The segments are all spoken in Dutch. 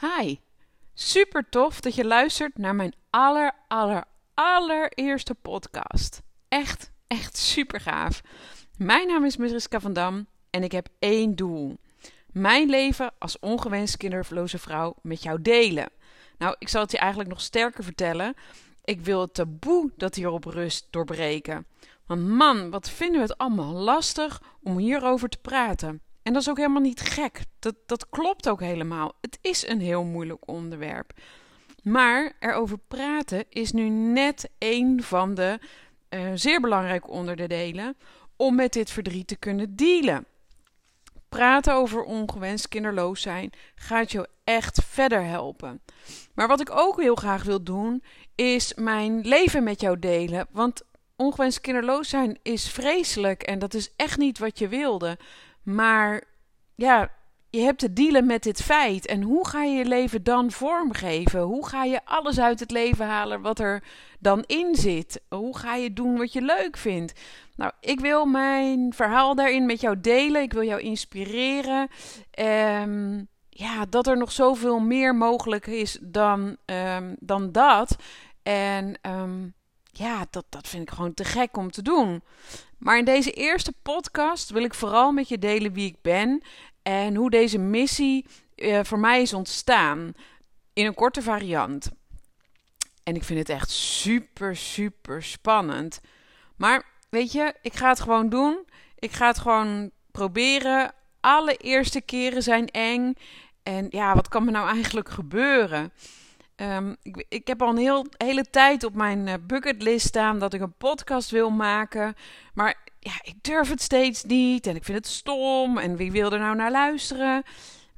Hi, super tof dat je luistert naar mijn aller, aller, allereerste podcast. Echt, echt super gaaf. Mijn naam is Mariska van Dam en ik heb één doel. Mijn leven als ongewenst kinderloze vrouw met jou delen. Nou, ik zal het je eigenlijk nog sterker vertellen. Ik wil het taboe dat hierop rust doorbreken. Want man, wat vinden we het allemaal lastig om hierover te praten. En dat is ook helemaal niet gek. Dat, dat klopt ook helemaal. Het is een heel moeilijk onderwerp. Maar erover praten is nu net een van de uh, zeer belangrijke onderdelen om met dit verdriet te kunnen dealen. Praten over ongewenst kinderloos zijn gaat jou echt verder helpen. Maar wat ik ook heel graag wil doen, is mijn leven met jou delen. Want ongewenst kinderloos zijn is vreselijk en dat is echt niet wat je wilde. Maar ja, je hebt te dealen met dit feit. En hoe ga je je leven dan vormgeven? Hoe ga je alles uit het leven halen wat er dan in zit? Hoe ga je doen wat je leuk vindt? Nou, ik wil mijn verhaal daarin met jou delen. Ik wil jou inspireren. Um, ja, dat er nog zoveel meer mogelijk is dan, um, dan dat. En um, ja, dat, dat vind ik gewoon te gek om te doen. Maar in deze eerste podcast wil ik vooral met je delen wie ik ben en hoe deze missie uh, voor mij is ontstaan. In een korte variant. En ik vind het echt super, super spannend. Maar weet je, ik ga het gewoon doen. Ik ga het gewoon proberen. Alle eerste keren zijn eng. En ja, wat kan me nou eigenlijk gebeuren? Um, ik, ik, heb al een heel, hele tijd op mijn uh, bucketlist staan dat ik een podcast wil maken. Maar ja, ik durf het steeds niet en ik vind het stom en wie wil er nou naar luisteren?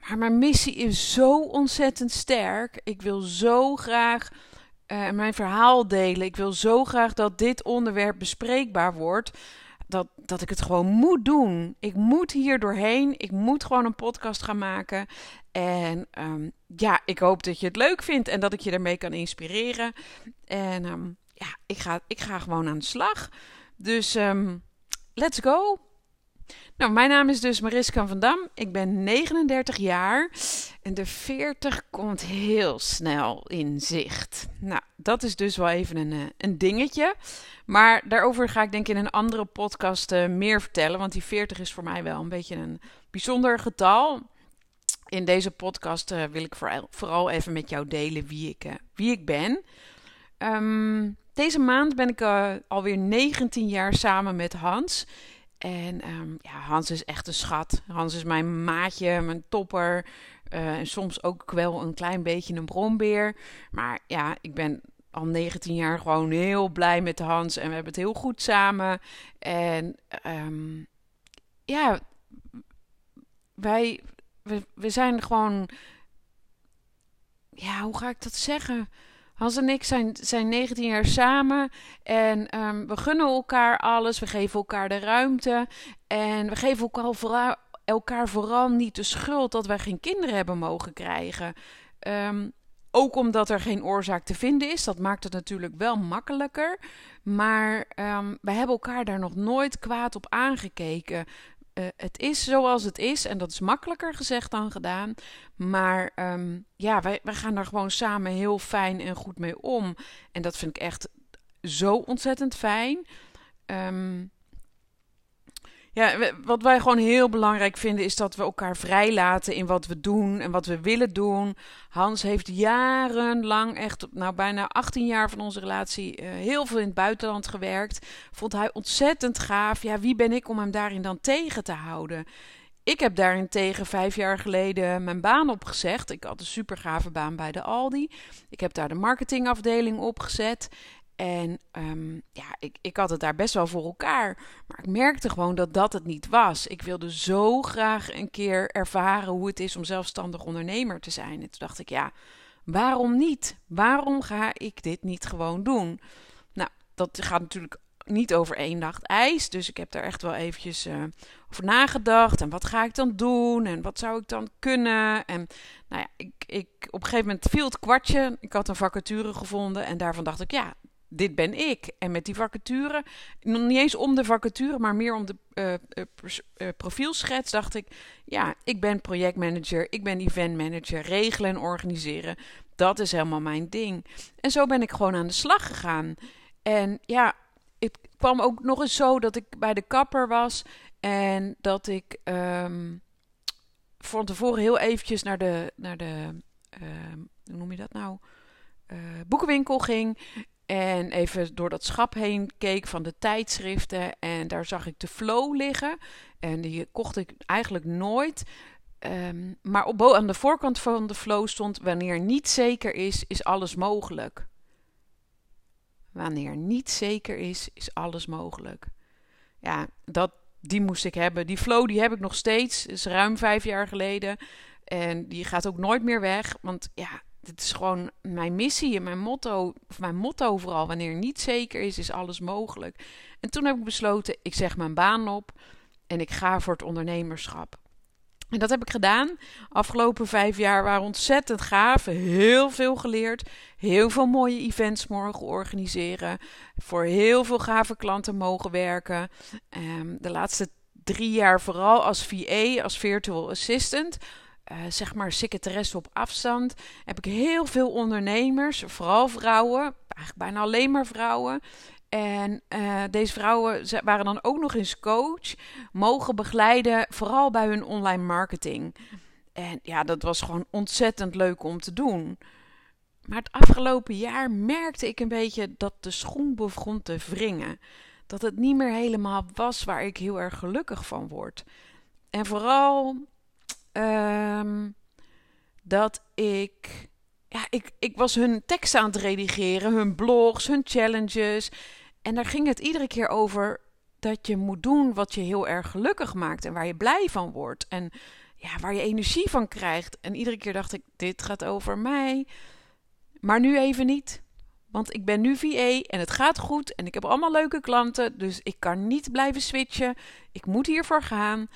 Maar mijn missie is zo ontzettend sterk. Ik wil zo graag uh, mijn verhaal delen. Ik wil zo graag dat dit onderwerp bespreekbaar wordt. Dat, dat ik het gewoon moet doen. Ik moet hier doorheen. Ik moet gewoon een podcast gaan maken. En um, ja, ik hoop dat je het leuk vindt en dat ik je ermee kan inspireren. En um, ja, ik ga, ik ga gewoon aan de slag. Dus um, let's go! Nou, mijn naam is dus Mariska van Dam. Ik ben 39 jaar en de 40 komt heel snel in zicht. Nou, dat is dus wel even een, eh, een dingetje. Maar daarover ga ik denk ik in een andere podcast uh, meer vertellen. Want die 40 is voor mij wel een beetje een bijzonder getal. In deze podcast uh, wil ik vooral, even met jou delen wie ik, ben. Um, deze maand ben ik alweer 19 jaar samen met Hans. En um, ja, Hans is echt een schat. Hans is mijn maatje, mijn topper. Uh, en soms ook wel een klein beetje een brombeer. Maar ja, ik ben al 19 jaar gewoon heel blij met Hans. En we hebben het heel goed samen. En um, ja, wij we, we zijn gewoon. Ja, hoe ga ik dat zeggen? Hans en ik zijn, zijn 19 jaar samen en um, we gunnen elkaar alles. We geven elkaar de ruimte en we geven elkaar vooral, elkaar vooral niet de schuld dat wij geen kinderen hebben mogen krijgen. Um, ook omdat er geen oorzaak te vinden is. Dat maakt het natuurlijk wel makkelijker. Maar um, we hebben elkaar daar nog nooit kwaad op aangekeken. Uh, het is zoals het is en dat is makkelijker gezegd dan gedaan. Maar um, ja, wij, wij gaan daar gewoon samen heel fijn en goed mee om. En dat vind ik echt zo ontzettend fijn. Um, ja, wat wij gewoon heel belangrijk vinden is dat we elkaar vrijlaten in wat we doen en wat we willen doen. Hans heeft jarenlang, echt nou bijna 18 jaar van onze relatie, uh, heel veel in het buitenland gewerkt. Vond hij ontzettend gaaf. Ja, wie ben ik om hem daarin dan tegen te houden? Ik heb daarin tegen vijf jaar geleden mijn baan opgezegd. Ik had een super gave baan bij de Aldi. Ik heb daar de marketingafdeling opgezet. En um, ja, ik, ik had het daar best wel voor elkaar. Maar ik merkte gewoon dat dat het niet was. Ik wilde zo graag een keer ervaren hoe het is om zelfstandig ondernemer te zijn. En toen dacht ik, ja, waarom niet? Waarom ga ik dit niet gewoon doen? Nou, dat gaat natuurlijk niet over één nacht ijs. Dus ik heb daar echt wel eventjes uh, over nagedacht. En wat ga ik dan doen? En wat zou ik dan kunnen? En nou ja, ik, ik, op een gegeven moment viel het kwartje. Ik had een vacature gevonden. En daarvan dacht ik, ja, dit ben ik. En met die vacature, nog niet eens om de vacature, maar meer om de uh, uh, profielschets, dacht ik: ja, ik ben projectmanager, ik ben eventmanager, regelen en organiseren. Dat is helemaal mijn ding. En zo ben ik gewoon aan de slag gegaan. En ja, het kwam ook nog eens zo dat ik bij de kapper was en dat ik um, van tevoren heel eventjes naar de, naar de uh, hoe noem je dat nou? Boekenwinkel ging. En even door dat schap heen keek van de tijdschriften. En daar zag ik de flow liggen. En die kocht ik eigenlijk nooit. Um, maar op, aan de voorkant van de flow stond: Wanneer niet zeker is, is alles mogelijk. Wanneer niet zeker is, is alles mogelijk. Ja, dat, die moest ik hebben. Die flow die heb ik nog steeds. Is ruim vijf jaar geleden. En die gaat ook nooit meer weg. Want ja, dit is gewoon mijn missie en mijn motto. Of mijn motto vooral. Wanneer niet zeker is, is alles mogelijk. En toen heb ik besloten, ik zeg mijn baan op. En ik ga voor het ondernemerschap. En dat heb ik gedaan. Afgelopen vijf jaar waren ontzettend gaaf. Heel veel geleerd. Heel veel mooie events mogen organiseren. Voor heel veel gave klanten mogen werken. Um, de laatste drie jaar vooral als VA, als virtual assistant. Uh, zeg maar secretaresse op afstand. Heb ik heel veel ondernemers, vooral vrouwen. Eigenlijk bijna alleen maar vrouwen. En uh, deze vrouwen waren dan ook nog eens coach, mogen begeleiden, vooral bij hun online marketing. En ja, dat was gewoon ontzettend leuk om te doen. Maar het afgelopen jaar merkte ik een beetje dat de schoen begon te wringen. Dat het niet meer helemaal was waar ik heel erg gelukkig van word. En vooral um, dat ik. Ja, ik, ik was hun teksten aan het redigeren, hun blogs, hun challenges. En daar ging het iedere keer over dat je moet doen wat je heel erg gelukkig maakt en waar je blij van wordt. En ja, waar je energie van krijgt. En iedere keer dacht ik, dit gaat over mij. Maar nu even niet. Want ik ben nu VA en het gaat goed en ik heb allemaal leuke klanten. Dus ik kan niet blijven switchen. Ik moet hiervoor gaan.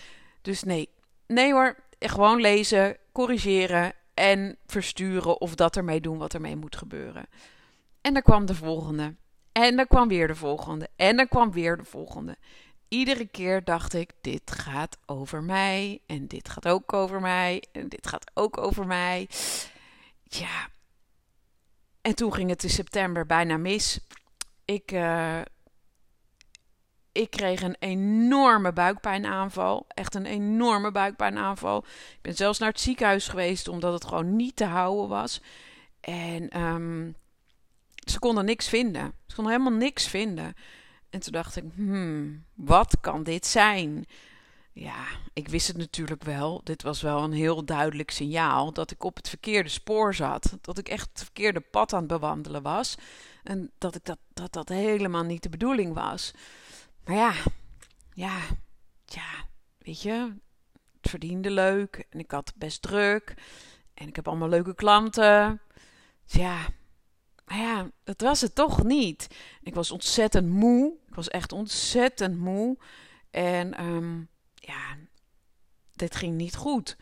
Dus nee, nee hoor. Gewoon lezen, corrigeren en versturen of dat ermee doen wat ermee moet gebeuren. En dan kwam de volgende. En dan kwam weer de volgende. En dan kwam weer de volgende. Iedere keer dacht ik: dit gaat over mij. En dit gaat ook over mij. En dit gaat ook over mij. Ja. En toen ging het in september bijna mis. Ik, uh, ik kreeg een enorme buikpijnaanval. Echt een enorme buikpijnaanval. Ik ben zelfs naar het ziekenhuis geweest omdat het gewoon niet te houden was. En um, ze konden niks vinden. Ze konden helemaal niks vinden. En toen dacht ik, hmm, wat kan dit zijn? Ja, ik wist het natuurlijk wel. Dit was wel een heel duidelijk signaal dat ik op het verkeerde spoor zat. Dat ik echt het verkeerde pad aan het bewandelen was. En dat ik dat, dat, dat helemaal niet de bedoeling was. Maar ja, ja, ja, weet je, het verdiende leuk. En ik had best druk. En ik heb allemaal leuke klanten. Ja, maar ja, dat was het toch niet. Ik was ontzettend moe. Ik was echt ontzettend moe. En um, ja, dit ging niet goed.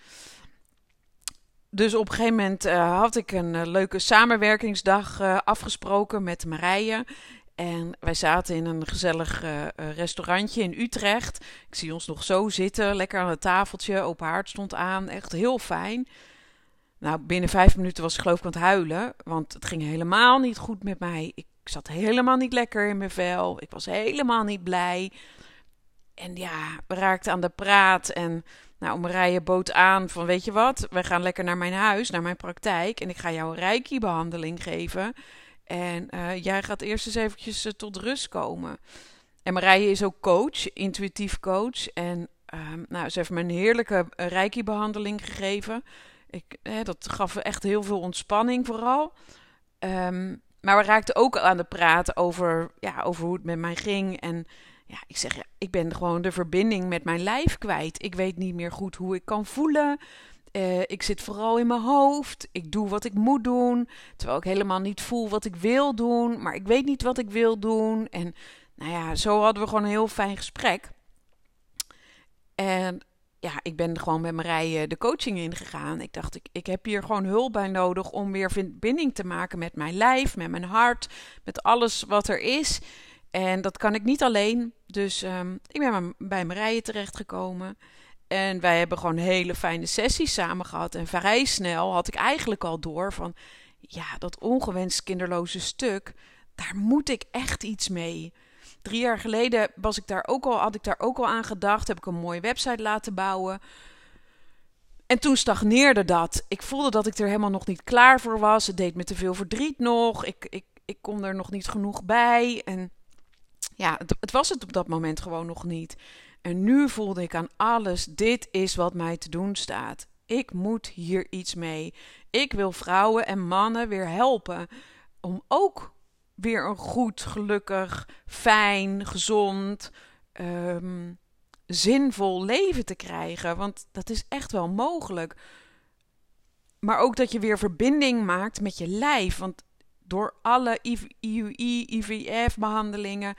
Dus op een gegeven moment uh, had ik een uh, leuke samenwerkingsdag uh, afgesproken met Marije. En wij zaten in een gezellig restaurantje in Utrecht. Ik zie ons nog zo zitten, lekker aan het tafeltje. Open haard stond aan, echt heel fijn. Nou, binnen vijf minuten was ik geloof ik aan het huilen. Want het ging helemaal niet goed met mij. Ik zat helemaal niet lekker in mijn vel. Ik was helemaal niet blij. En ja, we raakten aan de praat. En nou, Marije bood aan van, weet je wat? We gaan lekker naar mijn huis, naar mijn praktijk. En ik ga jou een reiki-behandeling geven. En uh, jij gaat eerst eens eventjes uh, tot rust komen. En Marije is ook coach, intuïtief coach. En uh, nou, ze heeft me een heerlijke reiki-behandeling gegeven. Ik, dat gaf echt heel veel ontspanning vooral. Um, maar we raakten ook aan de praat over, ja, over hoe het met mij ging. En ja, ik zeg, ja, ik ben gewoon de verbinding met mijn lijf kwijt. Ik weet niet meer goed hoe ik kan voelen. Uh, ik zit vooral in mijn hoofd. Ik doe wat ik moet doen. Terwijl ik helemaal niet voel wat ik wil doen. Maar ik weet niet wat ik wil doen. En nou ja, zo hadden we gewoon een heel fijn gesprek. En ja, ik ben gewoon met Marije de coaching ingegaan. Ik dacht, ik, ik heb hier gewoon hulp bij nodig om weer verbinding te maken met mijn lijf, met mijn hart, met alles wat er is. En dat kan ik niet alleen. Dus um, ik ben bij Marije terechtgekomen. En wij hebben gewoon hele fijne sessies samen gehad. En vrij snel had ik eigenlijk al door van, ja, dat ongewenst kinderloze stuk, daar moet ik echt iets mee. Drie jaar geleden was ik daar ook al, had ik daar ook al aan gedacht. Heb ik een mooie website laten bouwen. En toen stagneerde dat. Ik voelde dat ik er helemaal nog niet klaar voor was. Het deed me te veel verdriet nog. Ik, ik, ik kon er nog niet genoeg bij. En ja, het, het was het op dat moment gewoon nog niet. En nu voelde ik aan alles: dit is wat mij te doen staat. Ik moet hier iets mee. Ik wil vrouwen en mannen weer helpen om ook weer een goed, gelukkig, fijn, gezond, ehm, zinvol leven te krijgen. Want dat is echt wel mogelijk. Maar ook dat je weer verbinding maakt met je lijf. Want door alle IUI, IVF-behandelingen,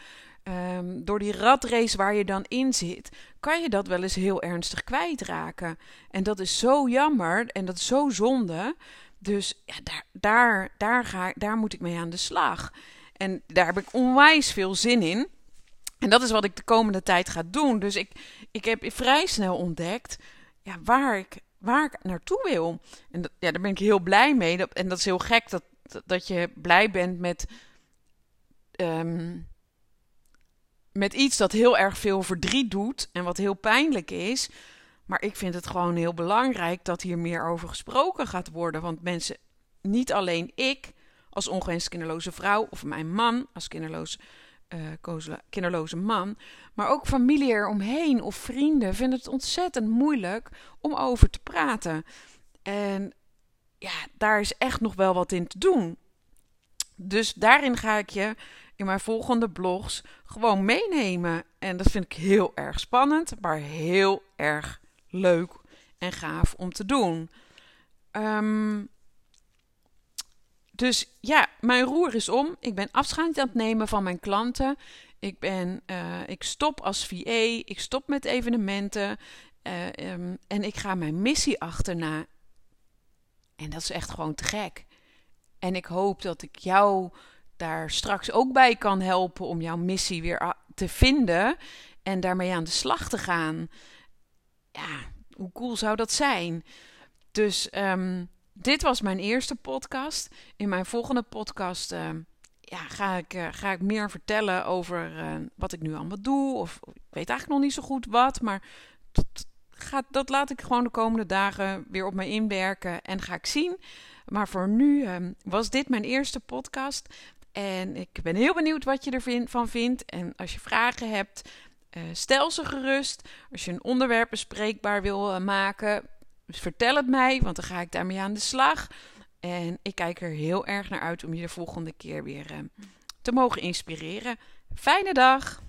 ehm, door die ratrace waar je dan in zit, kan je dat wel eens heel ernstig kwijtraken. En dat is zo jammer en dat is zo zonde. Dus ja, daar, daar, daar, ga, daar moet ik mee aan de slag. En daar heb ik onwijs veel zin in. En dat is wat ik de komende tijd ga doen. Dus ik, ik heb vrij snel ontdekt ja, waar, ik, waar ik naartoe wil. En dat, ja, daar ben ik heel blij mee. En dat is heel gek dat, dat je blij bent met, ehm, met iets dat heel erg veel verdriet doet en wat heel pijnlijk is. Maar ik vind het gewoon heel belangrijk dat hier meer over gesproken gaat worden. Want mensen, niet alleen ik als ongewenst kinderloze vrouw of mijn man als kinderloos, uh, kinderloze man, maar ook familie eromheen of vrienden vinden het ontzettend moeilijk om over te praten. En ja, daar is echt nog wel wat in te doen. Dus daarin ga ik je in mijn volgende blogs gewoon meenemen. En dat vind ik heel erg spannend, maar heel erg leuk en gaaf om te doen. Um, dus ja, mijn roer is om. Ik ben afscheid aan het nemen van mijn klanten. Ik, ben, uh, ik stop als VA. Ik stop met evenementen. Uh, um, en ik ga mijn missie achterna. En dat is echt gewoon te gek. En ik hoop dat ik jou daar straks ook bij kan helpen om jouw missie weer te vinden en daarmee aan de slag te gaan. Ja, hoe cool zou dat zijn? Dus um, dit was mijn eerste podcast. In mijn volgende podcast uh, ja, ga, ik, uh, ga ik meer vertellen over uh, wat ik nu allemaal doe. Of ik weet eigenlijk nog niet zo goed wat. Maar dat, gaat, dat laat ik gewoon de komende dagen weer op mij inwerken. En ga ik zien. Maar voor nu was dit mijn eerste podcast. En ik ben heel benieuwd wat je ervan vindt. En als je vragen hebt, stel ze gerust. Als je een onderwerp bespreekbaar wil maken, dus vertel het mij, want dan ga ik daarmee aan de slag. En ik kijk er heel erg naar uit om je de volgende keer weer uh, te mogen inspireren. Fijne dag!